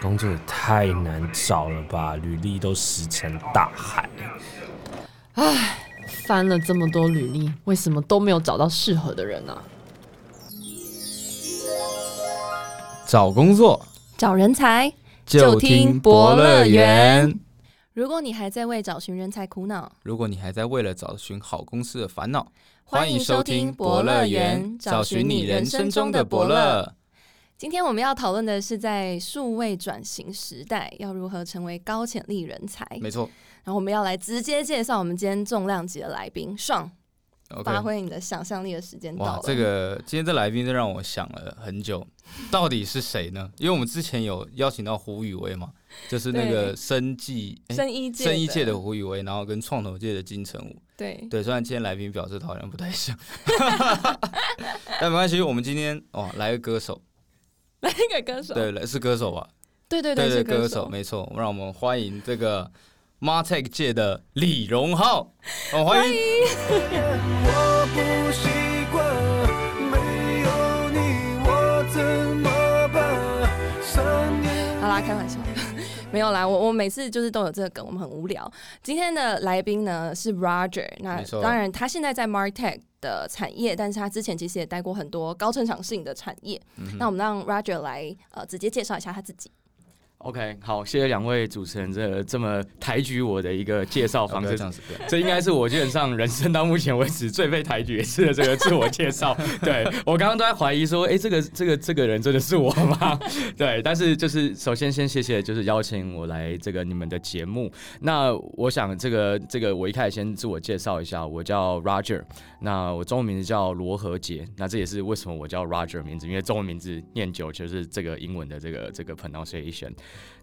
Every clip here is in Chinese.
工作也太难找了吧，履历都石沉大海。唉，翻了这么多履历，为什么都没有找到适合的人呢？找工作找人才就听博乐园。如果你还在为找寻人才苦恼，如果你还在为了找寻好公司的烦恼，欢迎收听博乐园，找寻你人生中的伯乐。今天我们要讨论的是，在数位转型时代，要如何成为高潜力人才。没错，然后我们要来直接介绍我们今天重量级的来宾，爽，发挥你的想象力的时间到了。，哇这个今天这来宾真让我想了很久，到底是谁呢？因为我们之前有邀请到胡宇威嘛，就是那个生技生医界生医界的胡宇威，然后跟创投界的金城武。对。对，虽然今天来宾表示他好像不太像，但没关系，我们今天哦来个歌手，那个歌手，对，来是歌手吧？对对是对歌手，没错，让我们欢迎这个 Martech 界的李荣浩，哦，欢迎。没有啦。我我每次就是都有这个梗，我们很无聊。今天的来宾呢是 Roger，那当然他现在在 Martech 的产业，但是他之前其实也待过很多高成长性的产业。嗯那我们让 Roger 来呃直接介绍一下他自己。OK，好，谢谢两位主持人这这么抬举我的一个介绍 方式这应该是我基本上人生到目前为止最被抬举一次的这个自我介绍。对我刚刚都在怀疑说，哎、这个这个这个人真的是我吗？对，但是就是首先先谢谢，就是邀请我来这个你们的节目。那我想这个这个我一开始先自我介绍一下，我叫 Roger，那我中文名字叫罗和杰，那这也是为什么我叫 Roger 名字，因为中文名字念久就是这个英文的这个这个 pronunciation。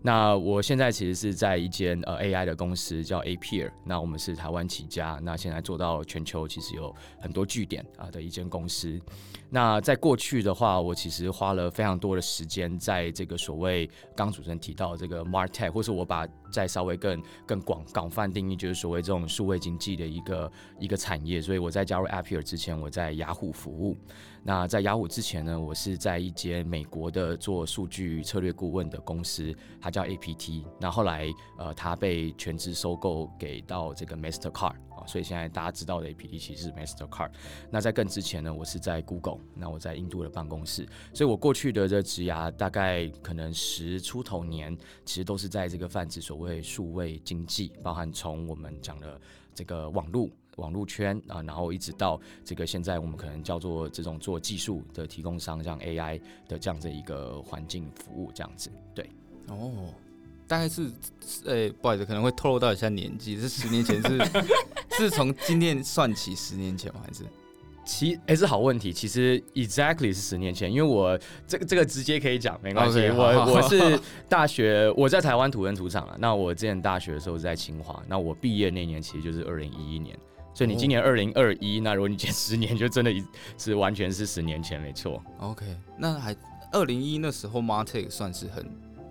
那我现在其实是在一间呃 AI 的公司叫 APR，那我们是台湾起家，那现在做到全球其实有很多据点啊、的一间公司。那在过去的话，我其实花了非常多的时间在这个所谓刚主持人提到这个 MarTech，或是我把再稍微更更广广泛定义，就是所谓这种数位经济的一个一个产业。所以我在加入 APR 之前，我在雅虎服务。那在雅虎之前呢，我是在一间美国的做数据策略顾问的公司，它叫 APT。那后来呃，它被全资收购给到这个 Mastercard 啊，所以现在大家知道的 APT 其实是 Mastercard。那在更之前呢，我是在 Google，那我在印度的办公室，所以我过去的这职涯大概可能十出头年，其实都是在这个泛指所谓数位经济，包含从我们讲的这个网络。网络圈啊，然后一直到这个现在我们可能叫做这种做技术的提供商，像 AI 的这样的一个环境服务这样子。对，哦，大概是，呃、不好意思，可能会透露到一下年纪，是十年前是 是从今天算起，十年前吗？还是其哎、是好问题，其实 exactly 是十年前，因为我这个这个直接可以讲，没关系。我我是大学我在台湾土生土长了，那我之前大学的时候是在清华，那我毕业那年其实就是二零一一年。所以你今年二零二一，那如果你减十年，就真的一是完全是十年前，没错。OK？那还二零一那时候 Martech 算是很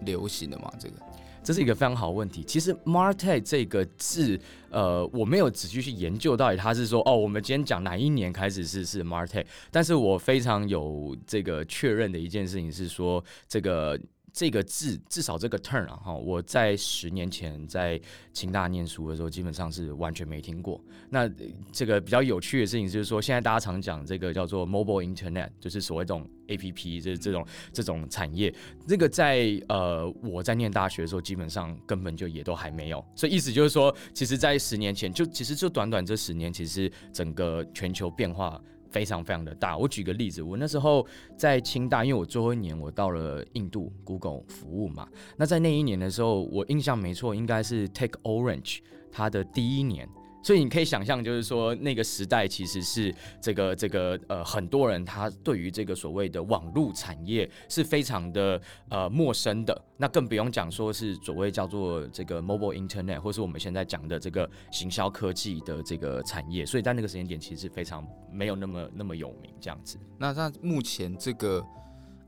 流行的嘛？这个这是一个非常好问题。其实 “martech” 这个字，呃，我没有仔细去研究到底它是说，哦，我们今天讲哪一年开始是是 martech，但是我非常有这个确认的一件事情是说，这个。这个字至少这个 turn 啊，哈，我在十年前在清大念书的时候，基本上是完全没听过。那这个比较有趣的事情就是说，现在大家常讲这个叫做 mobile internet，就是所谓这种 A P P，就是这种这种产业。这个在呃我在念大学的时候，基本上根本就也都还没有。所以意思就是说，其实，在十年前，就其实就短短这十年，其实整个全球变化。非常非常的大。我举个例子，我那时候在清大，因为我最后一年我到了印度 Google 服务嘛。那在那一年的时候，我印象没错，应该是 Take Orange 它的第一年。所以你可以想象，就是说那个时代其实是这个这个呃很多人他对于这个所谓的网络产业是非常的呃陌生的。那更不用讲说是所谓叫做这个 mobile internet，或是我们现在讲的这个行销科技的这个产业。所以在那个时间点，其实是非常没有那么那么有名这样子。那那目前这个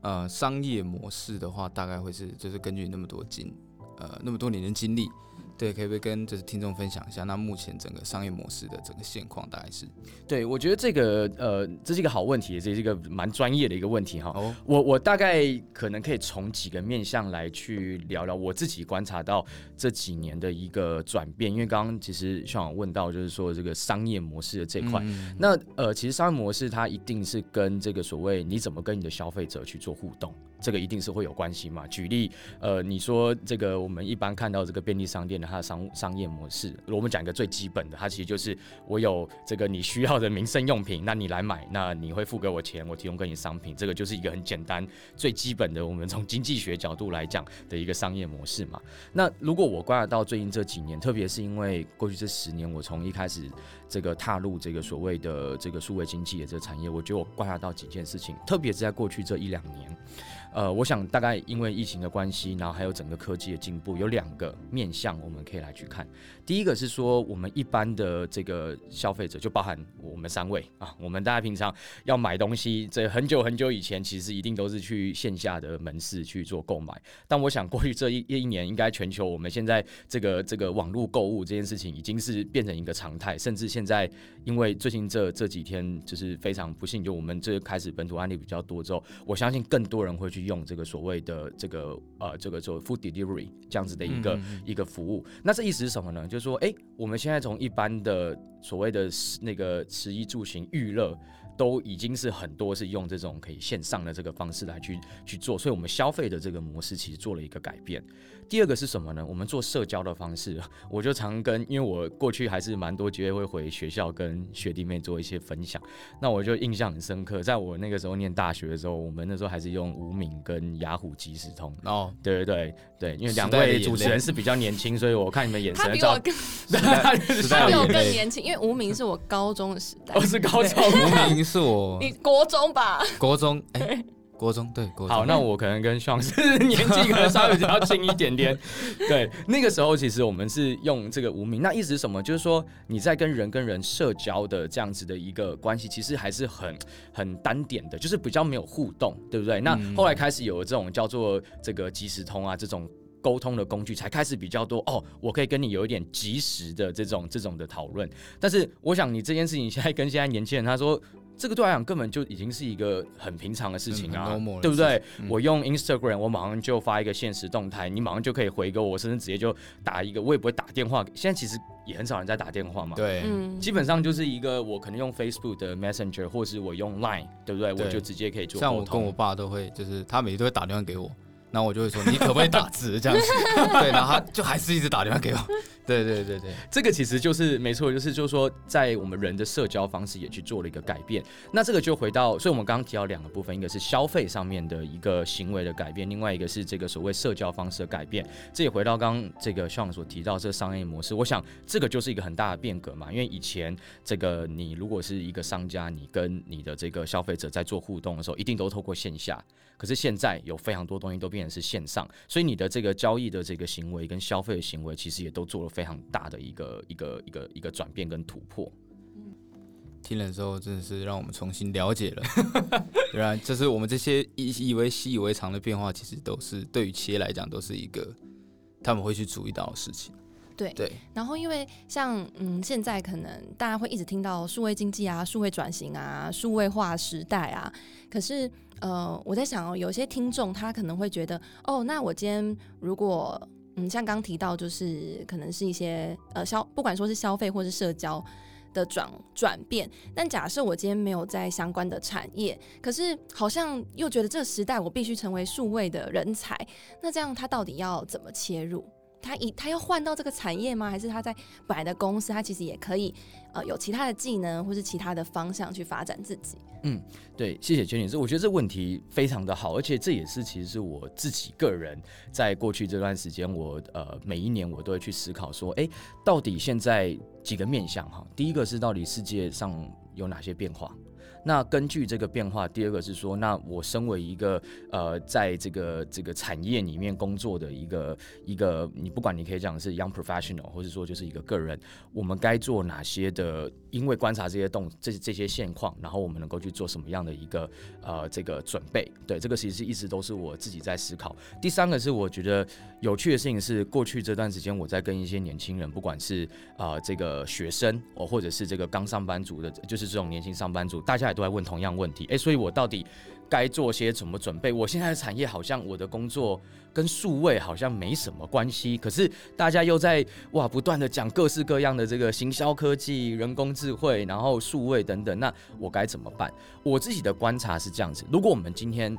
呃商业模式的话，大概会是就是根据那么多经呃那么多年的经历，对，可以不可以跟就是听众分享一下，那目前整个商业模式的整个现况大概是？对，我觉得这个呃，这是一个好问题，这是一个蛮专业的一个问题哈。哦，我我大概可能可以从几个面向来去聊聊我自己观察到这几年的一个转变，因为刚刚其实向往问到就是说这个商业模式的这块，嗯那呃，其实商业模式它一定是跟这个所谓你怎么跟你的消费者去做互动，这个一定是会有关系嘛。举例，呃，你说这个我们一般看到这个便利商店的它的商商业模式，我们讲一个最基本的，它其实就是我有这个你需要的民生用品，那你来买，那你会付给我钱，我提供给你商品，这个就是一个很简单、最基本的，我们从经济学角度来讲的一个商业模式嘛。那如果我观察到最近这几年，特别是因为过去这十年，我从一开始这个踏入这个所谓的这个数位经济的这个产业，我觉得我观察到几件事情，特别是在过去这一两年，呃，我想大概因为疫情的关系，然后还有整个科技的进步，有两个面向我们可以来去看。第一个是说，我们一般的这个消费者，就包含我们三位啊，我们大家平常要买东西，这很久很久以前，其实一定都是去线下的门市去做购买。但我想过去这一一年，应该全球我们现在这个这个网络购物这件事情，已经是变成一个常态，甚至现在因为最近这这几天就是非常不幸，就我们这开始本土案例比较多之后，我相信更多人会去用这个所谓的这个呃这个做 food delivery 这样子的一个、嗯一个服务。那这意思是什么呢？就是说，哎、我们现在从一般的所谓的那个食衣住行娱乐。都已经是很多是用这种可以线上的这个方式来去去做，所以我们消费的这个模式其实做了一个改变。第二个是什么呢？我们做社交的方式，我就常跟，因为我过去还是蛮多机会会回学校跟学弟妹做一些分享，那我就印象很深刻。在我那个时候念大学的时候，我们那时候还是用无名跟雅虎即时通。哦，对对对对，因为两位主持人是比较年轻，所以我看你们眼神比我更，他比我。更年轻，因为无名是我高中的时代我，是高中。无名是我你国中吧？国中，哎，国中对国中。好，那我可能跟上是 年纪可能稍微比较轻一点点。对，那个时候其实我们是用这个无名，那意思是什么？就是说你在跟人跟人社交的这样子的一个关系，其实还是很很单点的，就是比较没有互动，对不对？那嗯后来开始有了这种叫做这个即时通啊这种。沟通的工具才开始比较多哦，我可以跟你有一点及时的这种这种的讨论。但是我想你这件事情现在跟现在年轻人他说，这个对我来讲根本就已经是一个很平常的事情啊，对不对我用 Instagram，我马上就发一个现实动态，你马上就可以回给我，甚至直接就打一个，我也不会打电话。现在其实也很少人在打电话嘛，，对，嗯，基本上就是一个我可能用 Facebook 的 Messenger，或是我用 Line，对不对？对我就直接可以做像。我跟我爸都会，就是他每次都会打电话给我，然后我就会说你可不可以打字这样子，对，然后他就还是一直打电话给我，对对对对，这个其实就是没错，就是就是说，在我们人的社交方式也去做了一个改变。那这个就回到，所以我们刚刚提到两个部分，一个是消费上面的一个行为的改变，另外一个是这个所谓社交方式的改变。这也回到刚刚这个 Sean 所提到这个商业模式，我想这个就是一个很大的变革嘛。因为以前这个你如果是一个商家，你跟你的这个消费者在做互动的时候，一定都透过线下。可是现在有非常多东西都变成是线上，所以你的这个交易的这个行为跟消费的行为，其实也都做了非常大的一个一个一个一个转变跟突破。听了之后真的是让我们重新了解了，原来就是我们这些以以为习以为常的变化，其实都是对于企业来讲都是一个他们会去注意到的事情。对对，然后因为像嗯，现在可能大家会一直听到数位经济啊、数位转型啊、数位化时代啊，可是呃，我在想哦，有些听众他可能会觉得，哦，那我今天如果嗯，像刚提到，就是可能是一些呃消，不管说是消费或是社交。的转转变，但假设我今天没有在相关的产业，可是好像又觉得这个时代我必须成为数位的人才，那这样他到底要怎么切入？他一他要换到这个产业吗？还是他在本来的公司，他其实也可以呃有其他的技能或是其他的方向去发展自己？嗯对，谢谢娟女士，我觉得这问题非常的好，而且这也是其实是我自己个人在过去这段时间，我呃每一年我都会去思考说，哎，到底现在几个面向哈，第一个是到底世界上有哪些变化。那根据这个变化，第二个是说，那我身为一个呃，在这个这个产业里面工作的一个一个，你不管你可以讲是 young professional，或者说就是一个个人，我们该做哪些的？因为观察这些动这这些现况，然后我们能够去做什么样的一个呃这个准备？对，这个其实一直都是我自己在思考。第三个是我觉得有趣的事情是，过去这段时间我在跟一些年轻人，不管是啊这个学生哦，或者是这个刚上班族的，就是这种年轻上班族，大家都在问同样问题。诶，所以我到底该做些什么准备？我现在的产业好像我的工作跟数位好像没什么关系，可是大家又在哇不断的讲各式各样的这个行销科技、人工智慧，然后数位等等，那我该怎么办？我自己的观察是这样子：如果我们今天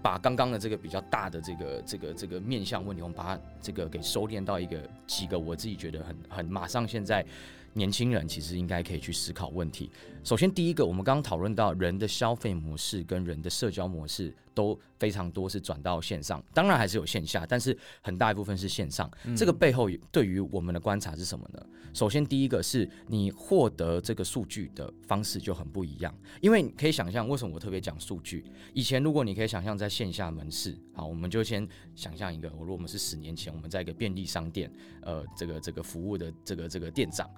把刚刚的这个比较大的这个这个这个面向问题，我们把它这个给收敛到一个几个我自己觉得很很马上现在。年轻人其实应该可以去思考问题。首先，第一个，我们刚刚讨论到人的消费模式跟人的社交模式都非常多是转到线上，当然还是有线下，但是很大一部分是线上。这个背后对于我们的观察是什么呢？首先，第一个是你获得这个数据的方式就很不一样，因为你可以想象为什么我特别讲数据。以前如果你可以想象在线下门市，好，我们就先想象一个，我如果我们是十年前我们在一个便利商店，呃，这个这个服务的这个这个店长。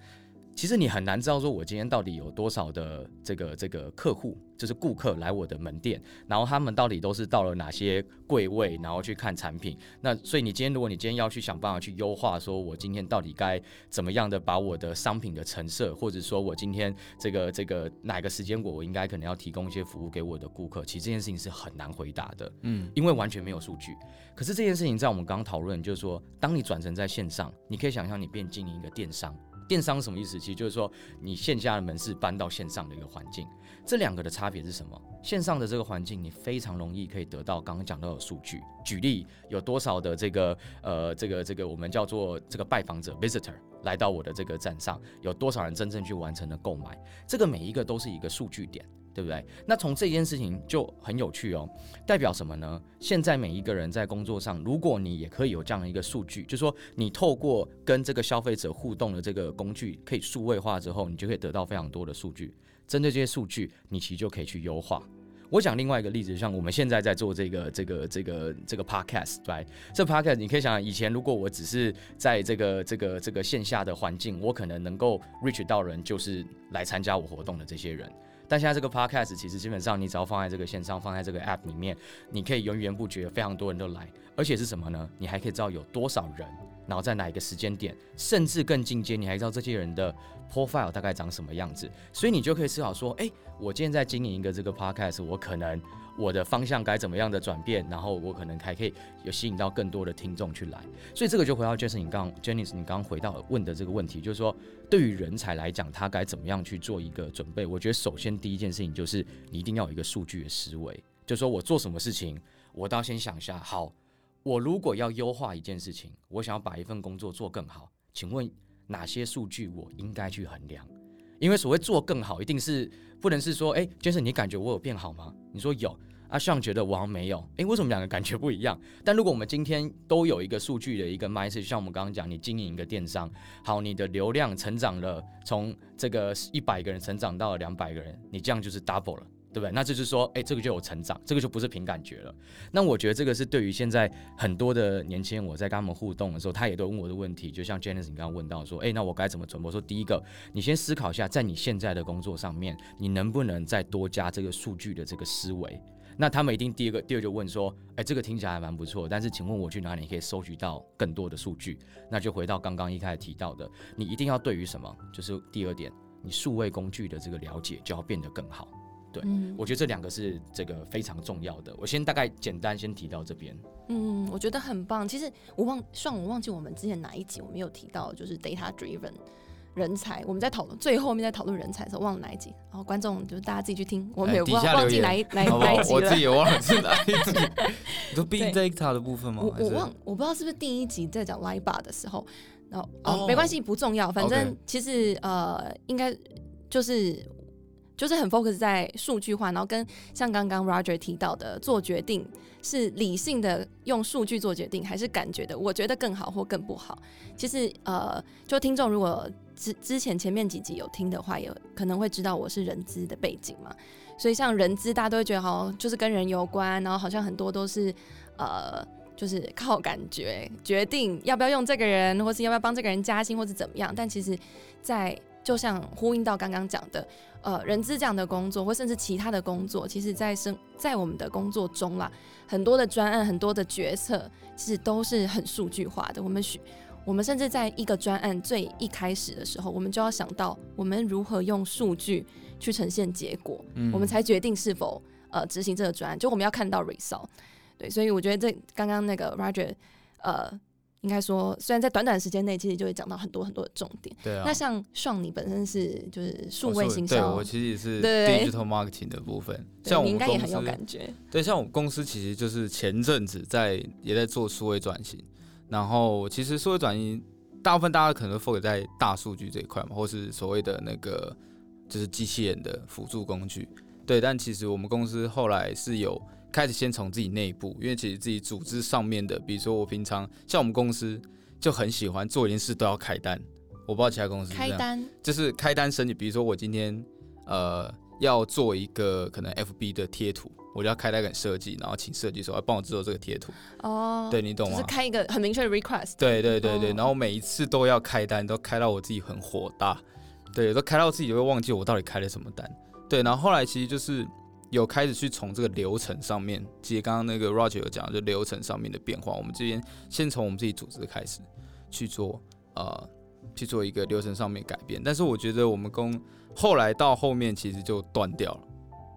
其实你很难知道说，我今天到底有多少的这个这个客户，就是顾客来我的门店，然后他们到底都是到了哪些柜位，然后去看产品。那所以你今天，如果你今天要去想办法去优化，说我今天到底该怎么样的把我的商品的成色，或者说我今天这个这个哪个时间我我应该可能要提供一些服务给我的顾客，其实这件事情是很难回答的，嗯，因为完全没有数据。可是这件事情在我们刚刚讨论，就是说，当你转成在线上，你可以想象你变经营一个电商。电商什么意思？其实就是说，你线下的门市搬到线上的一个环境，这两个的差别是什么？线上的这个环境，你非常容易可以得到刚刚讲到的数据。举例，有多少的这个呃，这个这个我们叫做这个拜访者 （visitor） 来到我的这个站上，有多少人真正去完成了购买？这个每一个都是一个数据点。对不对？那从这件事情就很有趣哦，代表什么呢？现在每一个人在工作上，如果你也可以有这样的一个数据，就说你透过跟这个消费者互动的这个工具可以数位化之后，你就可以得到非常多的数据。针对这些数据，你其实就可以去优化。我讲另外一个例子，像我们现在在做这个这个这个这个 podcast，对，这 podcast 你可以想想，以前如果我只是在这个这个这个线下的环境，我可能能够 reach 到人，就是来参加我活动的这些人。但现在这个 podcast 其实基本上，你只要放在这个线上，放在这个 app 里面，你可以源源不绝，非常多人都来，而且是什么呢？你还可以知道有多少人，然后在哪一个时间点，甚至更进阶，你还知道这些人的 profile 大概长什么样子，所以你就可以思考说，哎，我今天在经营一个这个 podcast，我可能。我的方向该怎么样的转变，然后我可能还可以有吸引到更多的听众去来，所以这个就回到 Jason 你刚 Jenny 你刚回到问的这个问题，就是说对于人才来讲，他该怎么样去做一个准备？我觉得首先第一件事情就是你一定要有一个数据的思维，就是说我做什么事情，我都要先想一下，好，我如果要优化一件事情，我想要把一份工作做更好，请问哪些数据我应该去衡量？因为所谓做更好，一定是不能是说，哎，Jason 你感觉我有变好吗？你说有。阿尚觉得我好像没有，诶，为什么两个感觉不一样？但如果我们今天都有一个数据的一个 message，像我们刚刚讲，你经营一个电商，好，你的流量成长了，从这个一百个人成长到了两百个人，你这样就是 double 了，对不对？那就是说，诶，这个就有成长，这个就不是凭感觉了。那我觉得这个是对于现在很多的年轻人，我在跟他们互动的时候，他也都问我的问题，就像 Janice 你刚刚问到说，诶，那我该怎么传播？说第一个，你先思考一下，在你现在的工作上面，你能不能再多加这个数据的这个思维？那他们一定第二个第二就问说，哎，这个听起来还蛮不错，但是请问我去哪里可以收集到更多的数据？那就回到刚刚一开始提到的，你一定要对于什么？就是第二点，你数位工具的这个了解就要变得更好。对，我觉得这两个是这个非常重要的。我先大概简单先提到这边。嗯，我觉得很棒。其实我忘，算我忘记我们之前哪一集我没有提到，就是 data driven。人才，我们在讨论最后面在讨论人才的时候忘了哪一集，然后观众就是大家自己去听，我们有忘忘记哪一哪哪一集了，我自己也忘了是哪一集。你说 big data 的部分吗？我我忘，我不知道是不是第一集在讲 live bar 的时候，然后哦没关系不重要，反正其实呃应该就是就是很 focus 在数据化，然后跟像刚刚 Roger 提到的做决定是理性的用数据做决定，还是感觉的？我觉得更好或更不好。其实呃，就听众如果之之前前面几集有听的话，有可能会知道我是人资的背景嘛，所以像人资大家都会觉得好就是跟人有关，然后好像很多都是呃。就是靠感觉决定要不要用这个人，或是要不要帮这个人加薪，或是怎么样。但其实，在就像呼应到刚刚讲的，呃，人资这样的工作，或甚至其他的工作，其实，在生在我们的工作中啦，很多的专案，很多的决策，其实都是很数据化的。我们需，我们甚至在一个专案最一开始的时候，我们就要想到我们如何用数据去呈现结果，嗯我们才决定是否呃执行这个专案。就我们要看到 result。对，所以我觉得这刚刚那个 Roger，呃，应该说虽然在短短时间内，其实就会讲到很多很多的重点。对啊。那像上你本身是就是数位行销，对我其实也是 digital marketing 的部分，对你应该也很有，感觉。对，像我们公司其实就是前阵子在也在做数位转型，然后其实数位转移大部分大家可能都 focus 在大数据这一块嘛，或是所谓的那个就是机器人的辅助工具，对，但其实我们公司后来是有开始先从自己内部，因为其实自己组织上面的，比如说我平常像我们公司就很喜欢做一件事都要开单，我不知道其他公司。开单就是开单申请，比如说我今天呃要做一个可能 FB 的贴图，我就要开单给设计，然后请设计师来帮我制作这个贴图，哦，对你懂吗？就是开一个很明确的 request。对对对对，哦。然后每一次都要开单，都开到我自己很火大，对，都开到自己就会忘记我到底开了什么单，对，然后后来其实就是有开始去从这个流程上面，其实刚刚那个 Roger 有讲，就流程上面的变化，我们这边先从我们自己组织开始去做，呃，去做一个流程上面改变，但是我觉得我们公后来到后面其实就断掉了，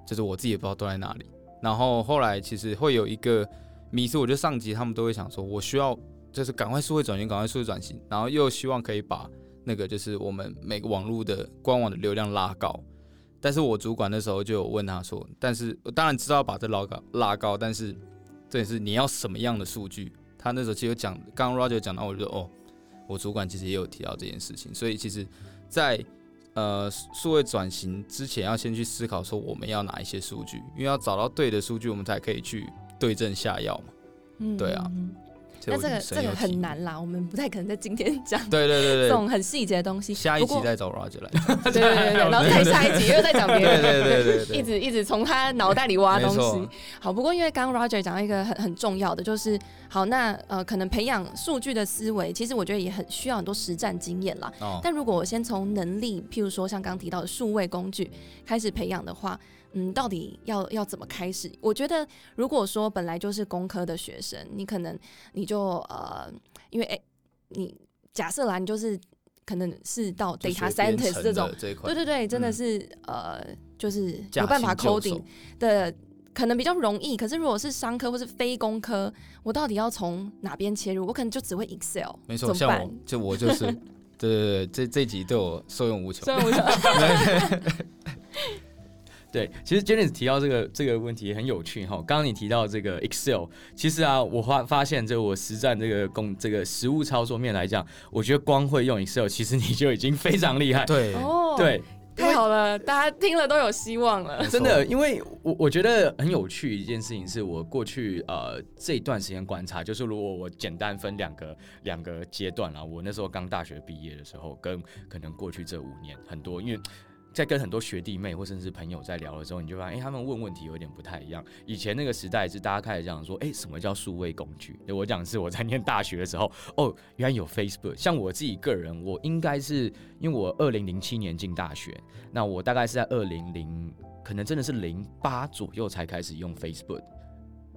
就是我自己也不知道断在哪里，然后后来其实会有一个迷失，我觉得上级他们都会想说，我需要就是赶快数位转型，赶快数位转型，然后又希望可以把那个就是我们每个网络的官网的流量拉高。但是我主管那时候就有问他说，但是我当然知道把这拉高拉高，但是这也是你要什么样的数据？他那时候其实有讲，刚刚 Roger 讲到，我就哦，我主管其实也有提到这件事情，所以其实在，呃数位转型之前，要先去思考说我们要哪一些数据，因为要找到对的数据，我们才可以去对症下药嘛。嗯对啊那这个这个。很难啦，我们不太可能在今天讲对对对对，这种很细节的东西。下一集再找 Roger 来。对对对对，然后再下一集又再讲别对人，对对对对，一直一直从他脑袋里挖东西。好，不过因为刚刚 Roger 讲到一个很很重要的，就是好，那呃，可能培养数据的思维，其实我觉得也很需要很多实战经验啦。哦，但如果我先从能力，譬如说像刚刚提到的数位工具开始培养的话，嗯，到底要要怎么开始？我觉得如果说本来就是工科的学生，你可能你就呃，因为哎、你假设啦，你就是可能是到就 data scientist 这种对，对对，真的嗯是、呃，就是驾有办法 coding 的。可能比较容易，可是如果是商科或是非工科，我到底要从哪边切入？我可能就只会 Excel，没错，像怎么办我？就我就是，对对对，这这集对我受用无穷。所以我就对，其实 Janice 提到这个这个问题也很有趣哈。刚刚你提到这个 Excel，其实啊，我发发现这我实战这个工这个实物操作面来讲，我觉得光会用 Excel，其实你就已经非常厉害。对，哦，对，太好了，大家听了都有希望了。真的，因为我我觉得很有趣一件事情，是我过去呃这一段时间观察，就是如果我简单分两个两个阶段啊，我那时候刚大学毕业的时候，跟可能过去这五年很多，因为。在跟很多学弟妹或甚至朋友在聊的时候，你就发现，哎、他们问问题有点不太一样。以前那个时代是大家开始讲说，哎、什么叫数位工具？我讲是我在念大学的时候，哦，原来有 Facebook。像我自己个人，我应该是因为我二零零七年进大学，那我大概是在二零零，可能真的是零八左右才开始用 Facebook。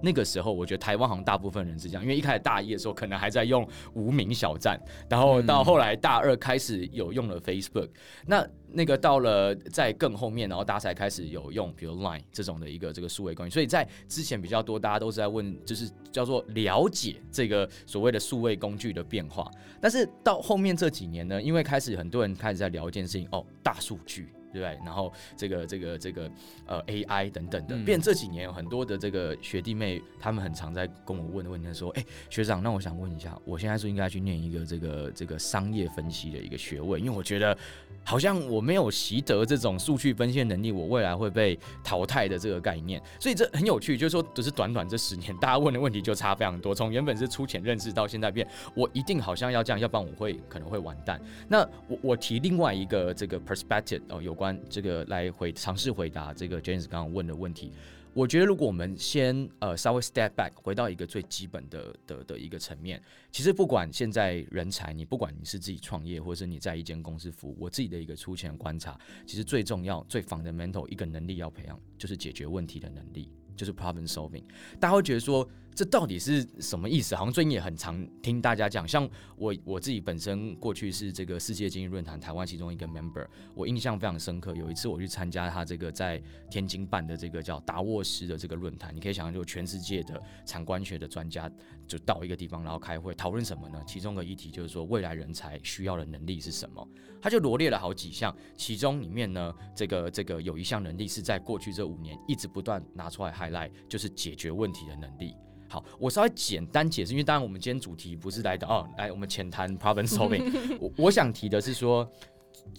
那个时候，我觉得台湾好像大部分人是这样，因为一开始大一的时候可能还在用无名小站，然后到后来大二开始有用了 Facebook，、那那个到了在更后面，然后大家才开始有用，比如 Line 这种的一个这个数位工具。所以在之前比较多，大家都是在问，就是叫做了解这个所谓的数位工具的变化。但是到后面这几年呢，因为开始很多人开始在聊一件事情，哦，大数据。对不对？然后这个这个这个呃 AI 等等的，嗯。变这几年有很多的这个学弟妹，他们很常在跟我问的问题是说，哎、学长，那我想问一下，我现在是应该去念一个这个这个商业分析的一个学位，因为我觉得好像我没有习得这种数据分析的能力，我未来会被淘汰的这个概念，所以这很有趣，就是说，只是短短这十年，大家问的问题就差非常多，从原本是粗浅认识到现在变，我一定好像要这样，要不然我会可能会完蛋。那我我提另外一个这个 perspective 哦，有关这个来回尝试回答这个 James 刚刚问的问题。我觉得，如果我们先呃稍微 step back，回到一个最基本的的的一个层面，其实不管现在人才，你不管你是自己创业，或者是你在一间公司服务，我自己的一个粗浅的观察，其实最重要、最 fundamental 一个能力要培养，就是解决问题的能力，就是 problem solving。大家会觉得说，这到底是什么意思？好像最近也很常听大家讲，像我我自己本身过去是这个世界经济论坛台湾其中一个 member，我印象非常深刻。有一次我去参加他这个在天津办的这个叫达沃斯的这个论坛，你可以想象，就全世界的产官学的专家就到一个地方，然后开会讨论什么呢？其中的议题就是说未来人才需要的能力是什么？他就罗列了好几项，其中里面呢，这个这个有一项能力是在过去这五年一直不断拿出来 highlight，就是解决问题的能力。好，我稍微简单解释，因为当然我们今天主题不是来的哦，来我们浅谈 problem solving 我。我想提的是说，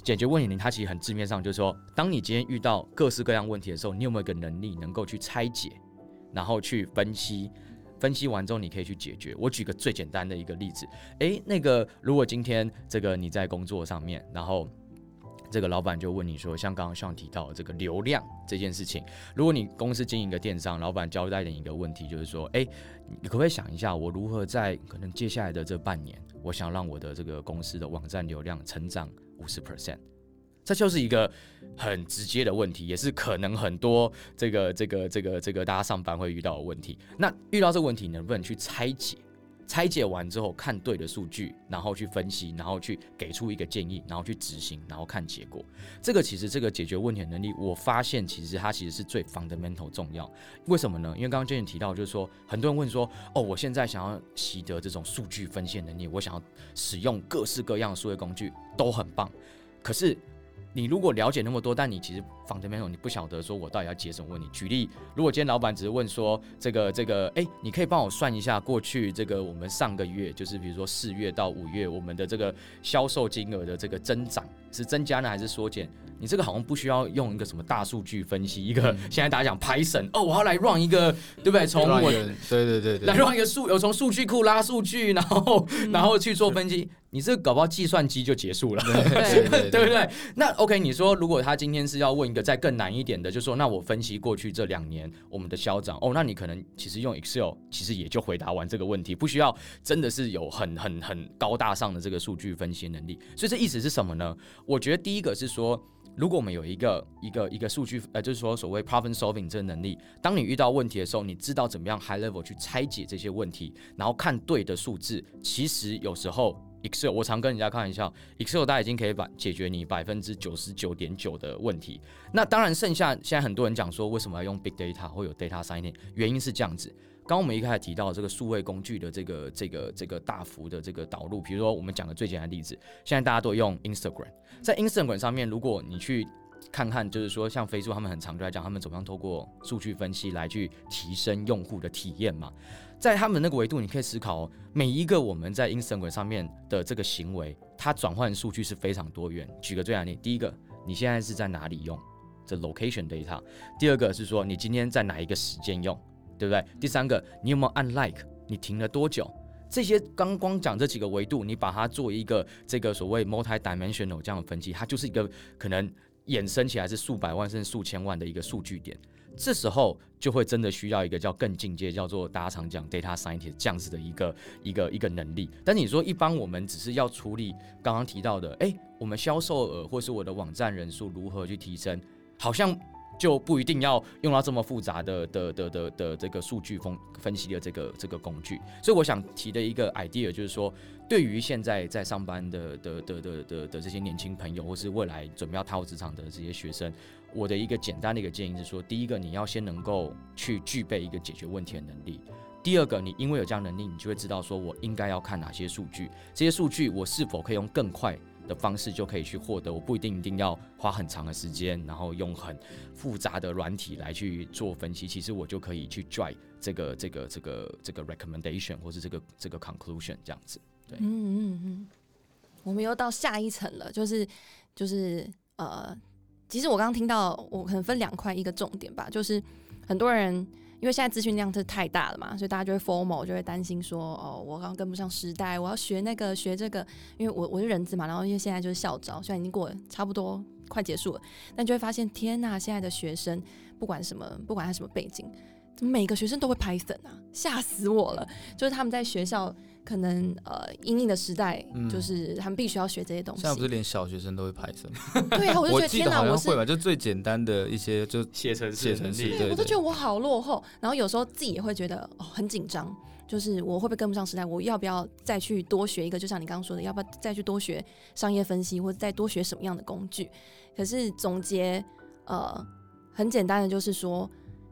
解决问题它其实很字面上就是说，当你今天遇到各式各样问题的时候，你有没有一个能力能够去拆解，然后去分析，分析完之后你可以去解决。我举个最简单的一个例子，诶，那个如果今天这个你在工作上面，然后这个老板就问你说，像刚刚上提到这个流量这件事情，如果你公司经营一个电商，老板交代你一个问题，就是说，诶，你可不可以想一下，我如何在可能接下来的这半年，我想让我的这个公司的网站流量成长五十 percent？这就是一个很直接的问题，也是可能很多这个这个这个这个大家上班会遇到的问题。那遇到这个问题，能不能去拆解？拆解完之后，看对的数据，然后去分析，然后去给出一个建议，然后去执行，然后看结果。这个其实这个解决问题的能力，我发现其实它其实是最 fundamental 重要。为什么呢？因为刚刚 Jane 提到，就是说很多人问说，哦，我现在想要习得这种数据分析能力，我想要使用各式各样的数位工具，都很棒。可是你如果了解那么多，但你其实 fundamental 你不晓得说我到底要解什么问题。举例，如果今天老板只是问说这个这个，哎、你可以帮我算一下过去这个我们上个月，就是比如说四月到五月，我们的这个销售金额的这个增长是增加呢还是缩减？你这个好像不需要用一个什么大数据分析，一个现在大家讲 Python 哦，我要来 run 一个，对不对？从我对对对对来，让一个数，有从数据库拉数据，然后 然后去做分析，你这个搞不好计算机就结束了。对对 对不对？那 OK，你说如果他今天是要问一个再更难一点的，就说那我分析过去这两年我们的销长哦，那你可能其实用 Excel 其实也就回答完这个问题，不需要真的是有很很很高大上的这个数据分析能力。所以这意思是什么呢？我觉得第一个是说。如果我们有一个一个一个数据，呃，就是说所谓 problem solving 这个能力，当你遇到问题的时候，你知道怎么样 high level 去拆解这些问题，然后看对的数字，其实有时候 Excel，我常跟人家开玩笑，Excel 大家已经可以把解决你百分之九十九点九的问题。那当然，剩下现在很多人讲说，为什么要用 big data 或有 data science？原因是这样子。刚我们一开始提到这个数位工具的这个这个这个大幅的这个导入，比如说我们讲的最简单的例子，现在大家都用 Instagram，在 Instagram 上面，如果你去看看，就是说像飞速他们很常就在讲，他们怎么样透过数据分析来去提升用户的体验嘛。在他们那个维度，你可以思考、每一个我们在 Instagram 上面的这个行为，它转换数据是非常多元。举个最简单例，第一个，你现在是在哪里用这 location data；第二个是说你今天在哪一个时间用，对不对？第三个，你有没有按 like？你停了多久？这些刚光讲这几个维度，你把它做一个这个所谓 multi-dimensional 这样的分析，它就是一个可能衍生起来是数百万甚至数千万的一个数据点。这时候就会真的需要一个叫更进阶，叫做大家常讲 data scientist 这样子的一个一个一个能力。但你说一般我们只是要处理刚刚提到的，诶，我们销售额或是我的网站人数如何去提升，好像就不一定要用到这么复杂的的的的的这个数据分分析的这个这个工具。所以我想提的一个 idea 就是说，对于现在在上班的的的的的的这些年轻朋友，或是未来准备要踏入职场的这些学生。我的一个简单的一个建议是说，第一个你要先能够去具备一个解决问题的能力。第二个，你因为有这样能力，你就会知道说我应该要看哪些数据，这些数据我是否可以用更快、的方式就可以去获得，我不一定一定要花很长的时间，然后用很复杂的软体来去做分析，其实我就可以去 dry 这个这个这个这个 recommendation 或是这个这个 conclusion 这样子。对嗯嗯嗯，我们又到下一层了，就是就是呃，其实我刚刚听到，我可能分两块，一个重点吧，就是很多人因为现在资讯量是太大了嘛，所以大家就会 formal，就会担心说，哦，我刚跟不上时代，我要学那个学这个，因为我我是人资嘛，然后因为现在就是校招，虽然已经过了差不多快结束了，但就会发现，天呐，现在的学生不管什么，不管他什么背景，怎么每个学生都会 Python 啊，吓死我了！就是他们在学校可能呃，英英的时代，嗯就是他们必须要学这些东西现。在不是连小学生都会 Python，对啊，我就觉得天哪，好我是像会吧，就最简单的一些就写程写程式能力对我都觉得我好落后。然后有时候自己也会觉得哦很紧张，就是我会不会跟不上时代？我要不要再去多学一个？就像你刚刚说的，要不要再去多学商业分析，或者再多学什么样的工具？可是总结呃很简单的就是说。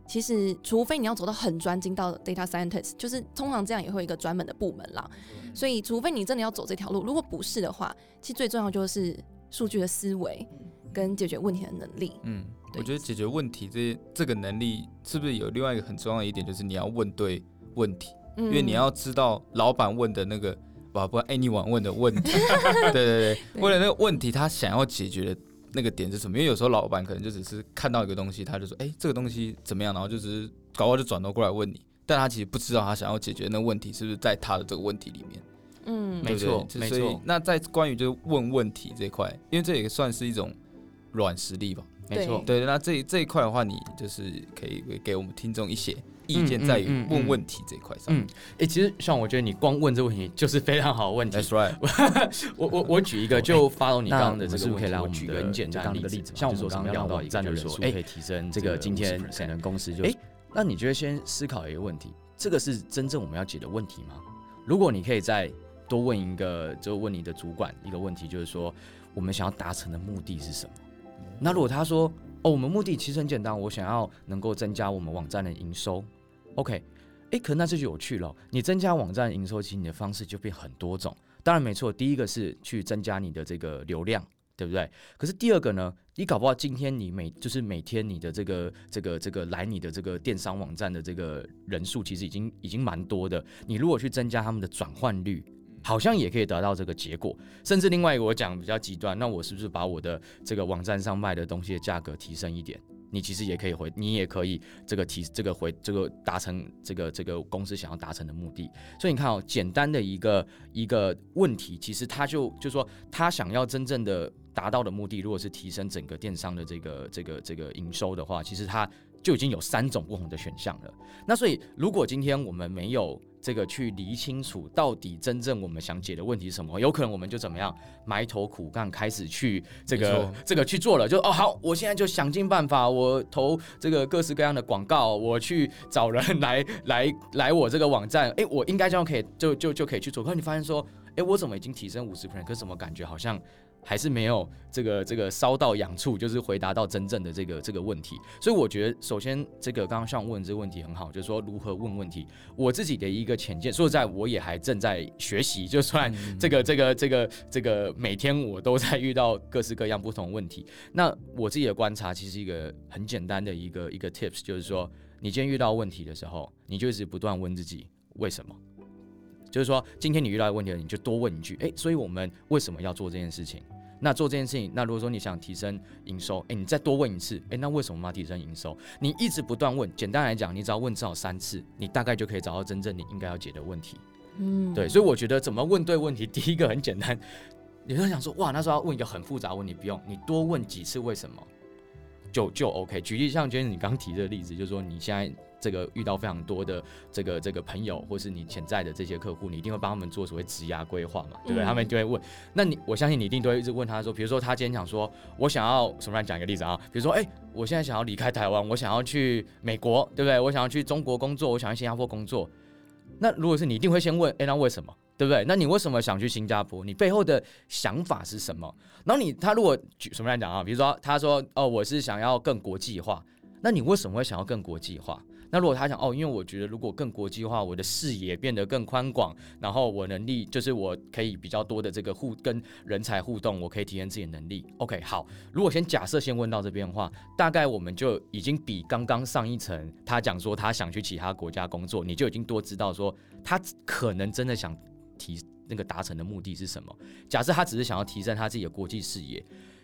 其实，除非你要走到很专精到 data scientist，就是通常这样也会有一个专门的部门啦。所以，除非你真的要走这条路，如果不是的话，其实最重要就是数据的思维跟解决问题的能力。嗯，我觉得解决问题这这个能力是不是有另外一个很重要的一点，就是你要问对问题，因因为你要知道老板问的那个，不不，anyone 问的问题，对对对，对。为了那个问题他想要解决的那个点是什么？因为有时候老板可能就只是看到一个东西，他就说，哎、这个东西怎么样，然后就只是搞不好就转头过来问你，但他其实不知道他想要解决那个问题是不是在他的这个问题里面。嗯没错没错那在关于就是问问题这一块，因为这也算是一种软实力吧。没错，对，那这这一块的话，你就是可以给我们听众一些意见，在于问问题这一块上。嗯，哎、其实像我觉得你光问这个问题就是非常好的问题。That's right。我我我举一个，就 follow 你那刚刚的这个问题，来我举个很简单的例子像我们刚刚聊到一个，的网站的就是说，哎、人数可以提升这个今天50%可能公司就，哎哎、那你觉得先思考一个问题，这个是真正我们要解的问题吗？如果你可以再多问一个，就问你的主管一个问题，就是说我们想要达成的目的是什么？那如果他说，哦，我们目的其实很简单，我想要能够增加我们网站的营收，OK，哎，可那这就有趣了。你增加网站营收，其实你的方式就变很多种。当然没错，第一个是去增加你的这个流量，对不对？可是第二个呢，你搞不好今天你每就是每天你的这个这个这个来你的这个电商网站的这个人数，其实已经已经蛮多的。你如果去增加他们的转换率，好像也可以得到这个结果。甚至另外一个我讲比较极端，那我是不是把我的这个网站上卖的东西的价格提升一点？你其实也可以回，你也可以这个提这个回这个达成这个这个公司想要达成的目的。所以你看哦，简单的一个一个问题，其实他就就说他想要真正的达到的目的，如果是提升整个电商的这个这个这个营收的话，其实它就已经有三种不同的选项了。那所以如果今天我们没有这个去理清楚到底真正我们想解的问题是什么，有可能我们就怎么样埋头苦干，开始去这个这个去做了，就哦好，我现在就想尽办法，我投这个各式各样的广告，我去找人来来来我这个网站，哎，我应该这样可以就就就可以去做。可是你发现说，哎，我怎么已经提升五十 percent，可是怎么感觉好像还是没有这个这个烧到痒处，就是回答到真正的这个这个问题。所以我觉得，首先这个刚刚像问这个问题很好，就是说如何问问题。我自己的一个浅见，说实在我也还正在学习，就算这个这个这个这个每天我都在遇到各式各样不同的问题。那我自己的观察，其实一个很简单的一个一个 tips，就是说，你今天遇到问题的时候，你就一直不断问自己为什么。就是说，今天你遇到问题了，你就多问一句，诶，所以我们为什么要做这件事情？那做这件事情，那如果说你想提升营收，诶，你再多问一次，诶，那为什么我们要提升营收？你一直不断问，简单来讲，你只要问至少三次，你大概就可以找到真正你应该要解的问题。嗯对，所以我觉得怎么问对问题，第一个很简单。有人想说，哇，那时候要问一个很复杂问题，不用，你多问几次为什么，就就 OK。举例像今天你刚提的例子，就是说你现在这个遇到非常多的这个这个朋友，或是你潜在的这些客户，你一定会帮他们做所谓职涯规划嘛，对不对？嗯他们就会问，那你我相信你一定都会一直问他说，比如说他今天想说，我想要什么来讲一个例子啊，比如说，哎、我现在想要离开台湾，我想要去美国，对不对？我想要去中国工作，我想要新加坡工作。那如果是你，一定会先问，哎、那为什么？对不对？那你为什么想去新加坡？你背后的想法是什么？然后你他如果举什么来讲啊？比如说他说哦，我是想要更国际化，那你为什么会想要更国际化？那如果他讲哦，因为我觉得如果更国际化，我的视野变得更宽广，然后我能力就是我可以比较多的这个互跟人才互动，我可以体验自己的能力。OK，好，如果先假设先问到这边的话，大概我们就已经比刚刚上一层他讲说他想去其他国家工作，你就已经多知道说他可能真的想提那个达成的目的是什么。假设他只是想要提升他自己的国际视野。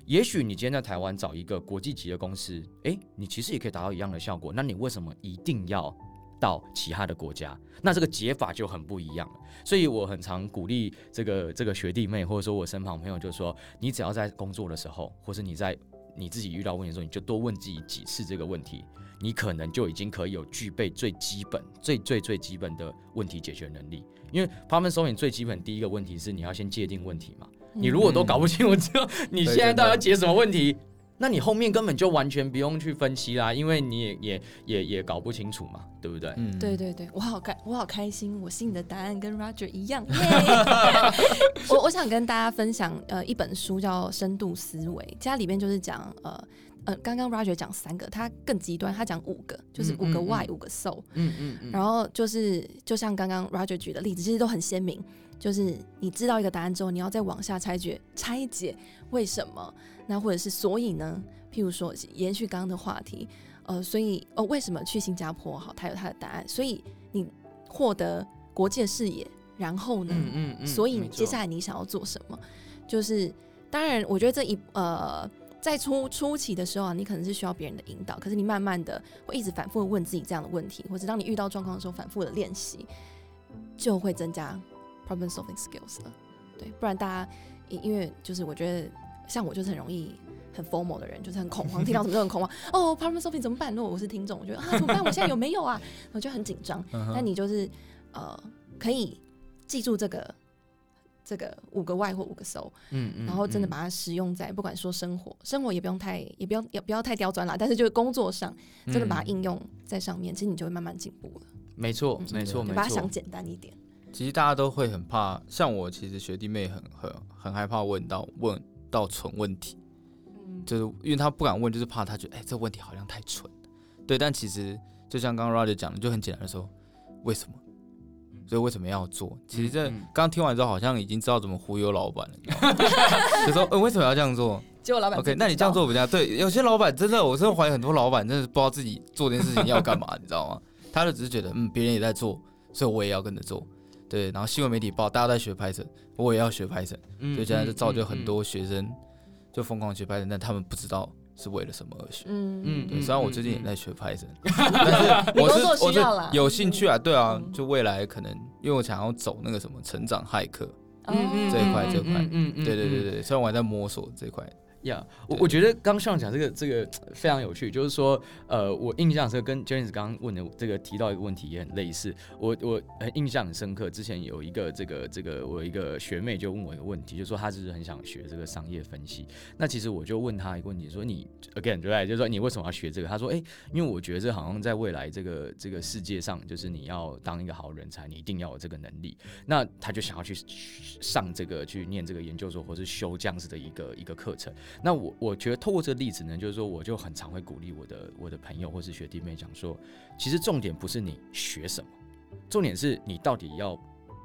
也许你今天在台湾找一个国际级的公司，诶，你其实也可以达到一样的效果。那你为什么一定要到其他的国家？那这个解法就很不一样了。所以我很常鼓励这个这个学弟妹，或者说我身旁朋友，就是说，你只要在工作的时候，或是你在你自己遇到问题的时候，你就多问自己几次这个问题，你可能就已经可以有具备最基本、最最最基本的问题解决能力。因为 problem solving 最基本第一个问题是你要先界定问题嘛。你如果都搞不清楚之后，你现在到底要解什么问题，那你后面根本就完全不用去分析啦，因为你也也也也搞不清楚嘛，对不对？嗯，对对对，我好开，我好开心，我心里的答案跟 Roger 一样。耶 我我想跟大家分享呃一本书叫《深度思维》，它里面就是讲呃呃，刚刚 Roger 讲三个，他更极端，他讲五个，就是五个嗯嗯 why，、嗯五个 so。嗯嗯嗯，然后就是就像刚刚 Roger 举的例子，其实都很鲜明。就是你知道一个答案之后，你要再往下拆解拆解为什么，那或者是所以呢？譬如说延续刚刚的话题，呃，所以哦为什么去新加坡？好，它有它的答案。所以你获得国际的视野，然后呢？嗯嗯嗯，所以你接下来你想要做什么？就是当然，我觉得这一呃，在初初期的时候啊，你可能是需要别人的引导，可是你慢慢的会一直反复的问自己这样的问题，或者当你遇到状况的时候，反复的练习，就会增加 problem solving skills 了。对，不然大家因因为就是我觉得像我就是很容易。很 formal 的人就是很恐慌，听到什么都很恐慌。哦，problem solving 怎么办？如果我是听众，我觉得啊怎么办？我现在有没有啊？我就很紧张。嗯哼但你就是呃，可以记住这个这个五个 why 或五个 so，嗯嗯，然后真的嗯把它使用在不管说生活，生活也不用太也不要也不要太刁钻啦，但是就是工作上真的把它嗯应用在上面，其实你就会慢慢进步了。没错嗯没错没错把它想，简单一点。其实大家都会很怕，像我其实学弟妹很很很害怕问到问到蠢问题，嗯，就是因为他不敢问，就是怕他觉得哎、这问题好像太蠢，对，但其实就像刚刚 Roger 讲的，就很简单的说为什么，所以为什么要做？其实这嗯嗯刚刚听完之后，好像已经知道怎么忽悠老板了，就说呃为什么要这样做结果老板？OK，那你这样做比较对。有些老板真的，我真的怀疑很多老板真的是不知道自己做这件事情要干嘛，你知道吗？他就只是觉得嗯别人也在做，所以我也要跟着做。对，然后新闻媒体报大家都在学 Python，我也要学 Python。嗯所以现在就造就嗯很多学生就疯狂学 Python，但他们不知道是为了什么而学。嗯嗯对，虽然我最近也在学 Python，但是我是我是有兴趣啊，对啊嗯，就未来可能因为我想要走那个什么成长骇客，嗯这一块这一块嗯嗯。对对对对，虽然我还在摸索这一块，呀我对我觉得刚上讲这个这个非常有趣，就是说，呃，我印象是跟 James 刚刚问的这个提到一个问题也很类似，我我很印象很深刻。之前有一个这个这个我有一个学妹就问我一个问题，就说她就是很想学这个商业分析。那其实我就问她一个问题，说你 again 对？就是说你为什么要学这个？她说，哎、因为我觉得这好像在未来这个这个世界上，就是你要当一个好人才，你一定要有这个能力。那她就想要去上这个去念这个研究所，或是修这样子的一个一个课程。那我我觉得透过这个例子呢，就是说，我就很常会鼓励我的我的朋友或是学弟妹讲说，其实重点不是你学什么，重点是你到底要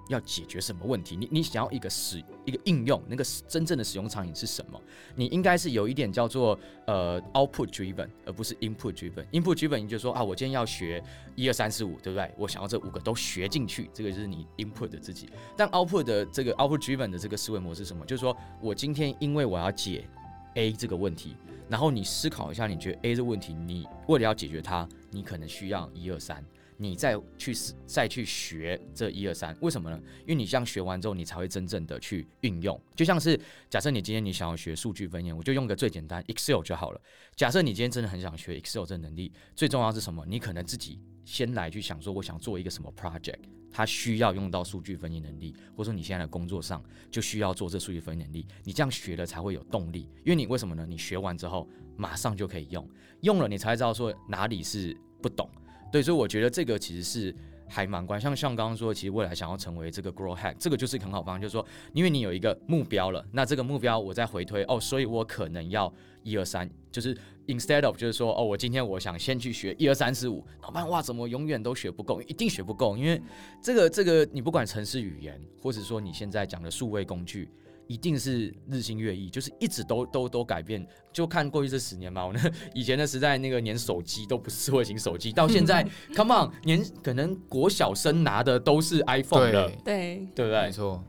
要解决什么问题。你你想要一个使一个应用，那个真正的使用场景是什么？你应该是有一点叫做呃 output driven，而不是 input driven。input driven 你就说啊，我今天要学一二三四五，对不对？我想要这五个都学进去，这个就是你 input 的自己。但 output 的这个 output driven 的这个思维模式是什么？就是说我今天因为我要解 A 这个问题，然后你思考一下，你觉得 A 这个问题，你为了要解决它，你可能需要一二三，你再去再去学这一二三，为什么呢？因为你这样学完之后，你才会真正的去运用。就像是假设你今天你想要学数据分析，我就用个最简单 Excel 就好了。假设你今天真的很想学 Excel 这能力，最重要是什么？你可能自己先来去想说，我想做一个什么 project。他需要用到数据分析能力，或者说你现在的工作上就需要做这数据分析能力，你这样学了才会有动力。因为你为什么呢？你学完之后马上就可以用，用了你才知道说哪里是不懂。对，所以我觉得这个其实是还蛮关。像像刚刚说，其实未来想要成为这个 grow hack，这个就是很好方向，就是说，因为你有一个目标了，那这个目标我再回推哦，所以我可能要一二三，就是 instead of 就是说哦，我今天我想先去学一二三四五，老板哇，怎么永远都学不够？一定学不够，因为这个这个你不管城市语言，或者说你现在讲的数位工具。一定是日新月异，就是一直都都都改变。就看过去这十年嘛，我那 以前的时代，那个连手机都不是智慧型手机，到现在，come on，连可能国小生拿的都是 iPhone 了，对，对对不对？没错，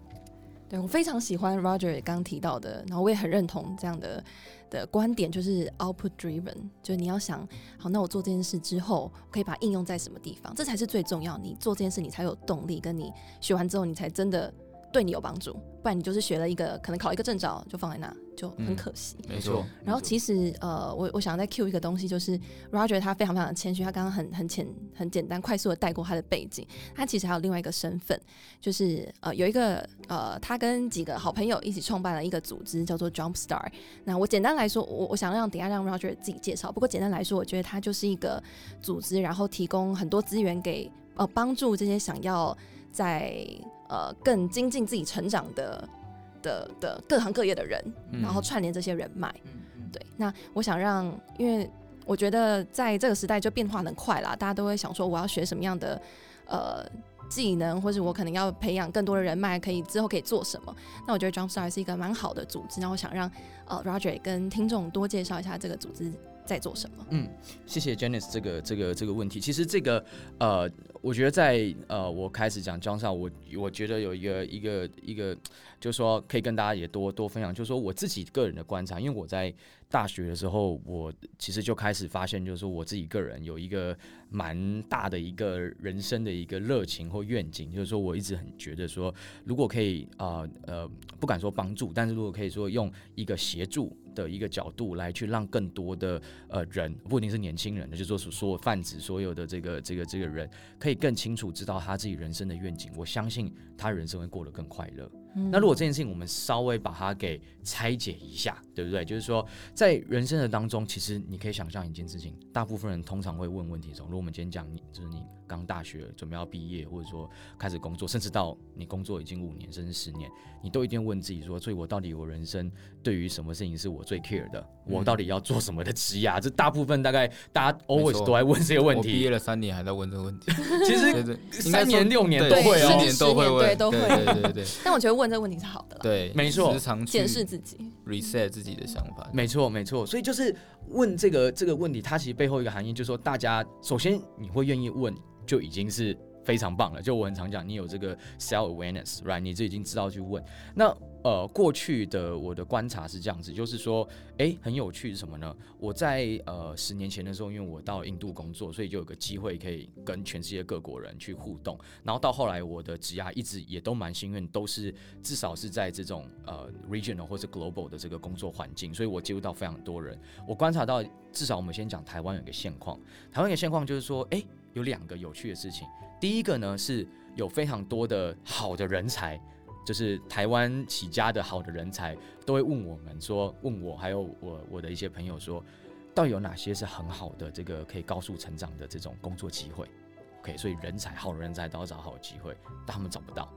对，我非常喜欢 Roger 刚提到的，然后我也很认同这样的的观点，就是 output driven，就是你要想，好，那我做这件事之后，我可以把它应用在什么地方，这才是最重要。你做这件事，你才有动力，跟你学完之后，你才真的对你有帮助，不然你就是学了一个，可能考一个证照就放在那，就很嗯可惜。没错。然后其实呃，我我想再 cue 一个东西，就是 Roger 他非常非常的谦虚，他刚刚很很简很简单快速的带过他的背景，他其实还有另外一个身份，就是呃有一个呃他跟几个好朋友一起创办了一个组织叫做 Jumpstar。那我简单来说，我我想让等下让 Roger 自己介绍，不过简单来说，我觉得他就是一个组织，然后提供很多资源给呃帮助这些想要在呃更精进自己成长的的的各行各业的人，嗯然后串联这些人脉。对，那我想让，因为我觉得在这个时代就变化很快啦，大家都会想说我要学什么样的呃技能，或者我可能要培养更多的人脉，可以之后可以做什么。那我觉得 Jumpstart 是一个蛮好的组织，那我想让呃 Roger 跟听众多介绍一下这个组织在做什么。嗯，谢谢 Janice 这个这个这个问题。其实这个呃，我觉得在呃我开始讲江上，我我觉得有一个一个一个，就是说可以跟大家也多多分享，就是说我自己个人的观察，因为我在大学的时候，我其实就开始发现，就是说我自己个人有一个蛮大的一个人生的一个热情或愿景，就是说我一直很觉得说，如果可以啊呃不敢说帮助，但是如果可以说用一个协助的一个角度来去让更多的呃人，不一定是年轻人的，就是说所所有泛指所有的这个这个这个人，可以更清楚知道他自己人生的愿景，我相信他人生会过得更快乐。嗯那如果这件事情我们稍微把它给拆解一下，对不对？就是说，在人生的当中，其实你可以想象一件事情，大部分人通常会问问题的时候，如果我们今天讲你，就是你刚大学准备要毕业，或者说开始工作，甚至到你工作已经五年甚至十年，你都一定问自己说，所以我到底我人生对于什么事情是我最 care 的？我到底要做什么的职业？这大部分大概大家 always 都在问这些问题毕题业。了三年还在问这个问题，其实三年六年都会哦十年都会对都会对对对对 但我觉得问这个问题是好的啦，对，没错时常去检视自己。reset 自己的想法，没错，没错，所以就是问这个这个问题，它其实背后一个含义就是说，大家首先你会愿意问，就已经是非常棒了。就我很常讲，你有这个 self awareness，right？你这已经知道去问。那呃，过去的我的观察是这样子，就是说，诶，很有趣是什么呢？我在呃十年前的时候，因为我到印度工作，所以就有个机会可以跟全世界各国人去互动。然后到后来，我的职涯一直也都蛮幸运，都是至少是在这种呃 regional 或是 global 的这个工作环境，所以我接触到非常多人。我观察到，至少我们先讲台湾有一个现况，台湾有一个现况就是说，诶，有两个有趣的事情。第一个呢是有非常多的好的人才。就是台湾起家的好的人才，都会问我们说，问我还有我我的一些朋友说，到底有哪些是很好的这个可以高速成长的这种工作机会？OK，所以人才好人才都要找好机会，但他们找不到。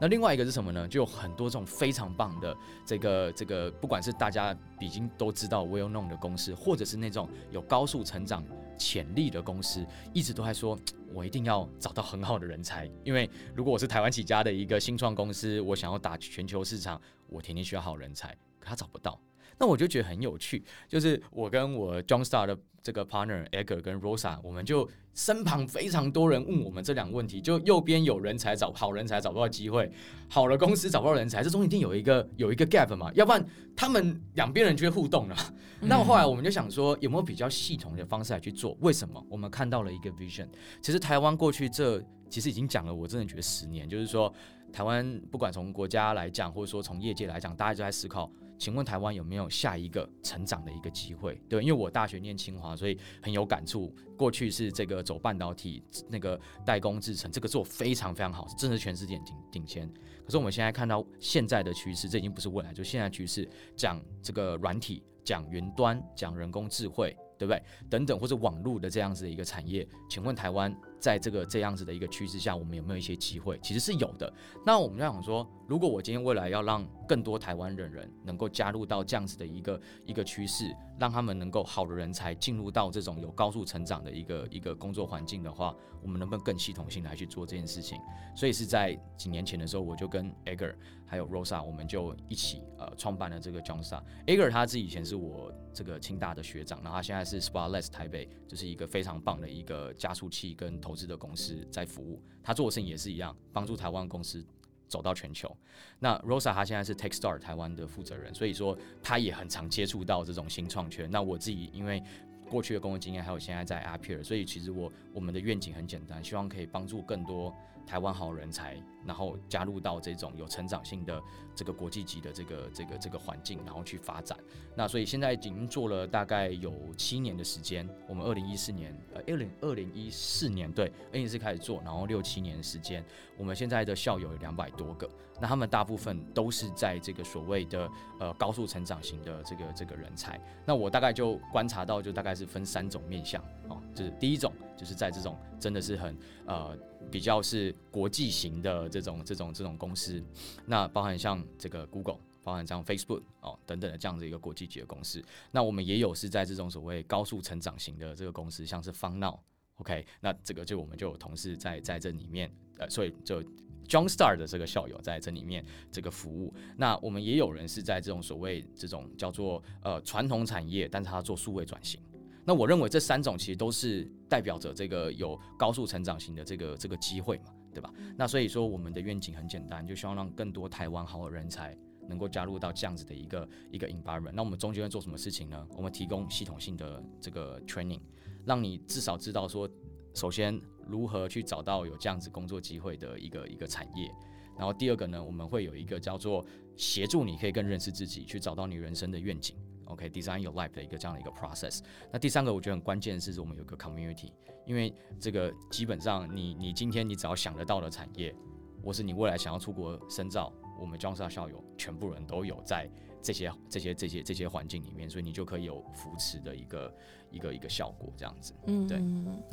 那另外一个是什么呢？就有很多这种非常棒的这个这个，不管是大家已经都知道 well known 的公司，或者是那种有高速成长潜力的公司，一直都在说，我一定要找到很好的人才，因为如果我是台湾起家的一个新创公司，我想要打全球市场，我天天需要好人才，可他找不到。那我就觉得很有趣，就是我跟我 Johnstar 的这个 partner Edgar 跟 Rosa，我们就身旁非常多人问我们这两个问题，就右边有人才找好人才找不到机会，好的公司找不到人才，这中间一定有一个有一个 gap 嘛，要不然他们两边人就会互动了。那后来我们就想说，有没有比较系统的方式来去做？为什么？我们看到了一个 vision。其实台湾过去这其实已经讲了，我真的觉得十年，就是说台湾不管从国家来讲，或者说从业界来讲，大家就在思考，请问台湾有没有下一个成长的一个机会？对，因为我大学念清华，所以很有感触。过去是这个走半导体那个代工制成，这个做非常非常好，真的是全世界顶顶尖。可是我们现在看到现在的趋势，这已经不是未来，就现在趋势讲这个软体、讲云端、讲人工智慧，对不对？等等，或者网络的这样子的一个产业，请问台湾在这个这样子的一个趋势下，我们有没有一些机会？其实是有的。那我们就想说，如果我今天未来要让更多台湾人人能够加入到这样子的一个一个趋势，让他们能够好的人才进入到这种有高速成长的一个一个工作环境的话，我们能不能更系统性来去做这件事情？所以是在几年前的时候，我就跟 Egger 还有 Rosa，我们就一起呃创办了这个 John Star。Egger 他自己以前是我这个清大的学长，然后他现在是 Sparless 台北，就是一个非常棒的一个加速器跟投投资的公司在服务。他做的事情也是一样，帮助台湾公司走到全球。那 Rosa 她现在是 take star 台湾的负责人，所以说她也很常接触到这种新创圈。那我自己因为过去的工作经验，还有现在在 Appear，所以其实我我们的愿景很简单，希望可以帮助更多台湾好人才，然后加入到这种有成长性的这个国际级的这个这个这个环境，然后去发展。那所以现在已经做了大概有七年的时间，我们二零一四年呃二零二零一四年对，二零一四开始做，然后六七年的时间，我们现在的校友有两百多个，那他们大部分都是在这个所谓的呃高速成长型的这个这个人才。那我大概就观察到，就大概是分三种面向哦，就是第一种就是在这种真的是很呃比较是国际型的这种这种这种公司，那包含像这个 Google。包含像 Facebook 哦等等的这样的一个国际级的公司，那我们也有是在这种所谓高速成长型的这个公司，像是方闹，OK，那这个就我们就有同事在在这里面，呃，所以就 John Star 的这个校友在这里面这个服务。那我们也有人是在这种所谓这种叫做呃传统产业，但是他做数位转型。那我认为这三种其实都是代表着这个有高速成长型的这个这个机会嘛，对吧？那所以说我们的愿景很简单，就希望让更多台湾好的人才。能够加入到这样子的一个一个 environment，那我们中间会做什么事情呢？我们提供系统性的这个 training，让你至少知道说，首先如何去找到有这样子工作机会的一个一个产业，然后第二个呢，我们会有一个叫做协助你可以更认识自己，去找到你人生的愿景，OK，design your life 的一个这样的一个 process。那第三个我觉得很关键的是，我们有个 community，因为这个基本上你你今天你只要想得到的产业，或是你未来想要出国深造。我们 John 校友全部人都有在这些这些这些这些环境里面，所以你就可以有扶持的一个一个一个效果，这样子。嗯，对。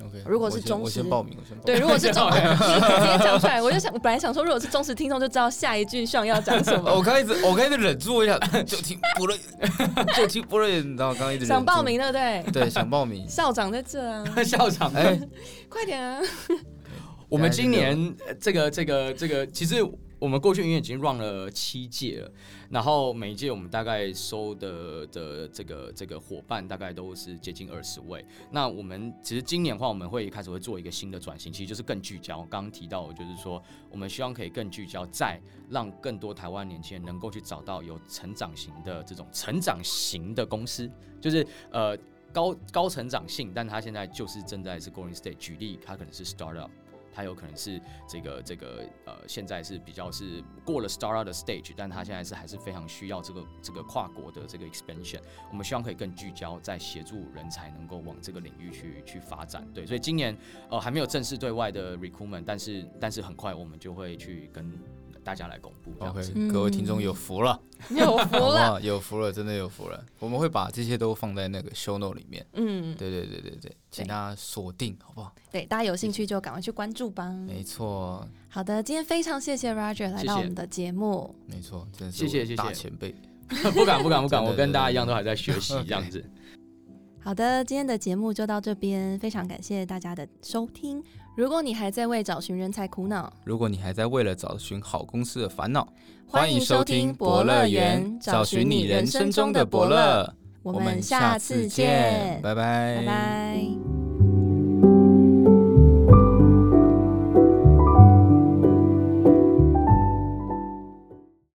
OK，如果是忠实我先报名，我先报名。对，如果是忠，你直接讲出来，我就想，我本来想说，如果是忠实听众，就知道下一句上要讲什么。我刚刚一直，我刚刚一直忍住，我想就听不瑞，就听不瑞，你知道，刚刚一直想报，名对不对？对，想报名。校长在这啊，校长，哎，快点啊！我们今年呃这个这个这个，其实我们过去因为已经 run 了七届了，然后每一届我们大概收的的这个这个伙伴大概都是接近二十位。那我们其实今年的话，我们会开始会做一个新的转型，其实就是更聚焦。刚刚提到就是说，我们希望可以更聚焦，在让更多台湾年轻人能够去找到有成长型的这种成长型的公司，就是呃。高高成长性，但他现在就是正在是 growing state。举例，他可能是 startup，他有可能是这个这个呃，现在是比较是过了 startup 的 stage，但他现在是还是非常需要这个这个跨国的这个 expansion。我们希望可以更聚焦在协助人才能够往这个领域去去发展。对，所以今年呃还没有正式对外的 recruitment，但是但是很快我们就会去跟大家来公布 OK，各位听众有福了，有福了，有福了，真的有福了。我们会把这些都放在那个 show note 里面。嗯，对对对对对，请大家锁定，好不好？对，大家有兴趣就赶快去关注吧。没错，好的，今天非常谢谢 Roger 来到我们的节目。没错，真的是谢谢我大谢谢前辈。不敢不敢不敢，我跟大家一样都还在学习 这样子。好的，今天的节目就到这边，非常感谢大家的收听。如果你还在为找寻人才苦恼，如果你还在为了找寻好公司的烦恼，欢迎收听博乐园，找寻你人生中的伯乐。我们下次见，拜拜，拜拜。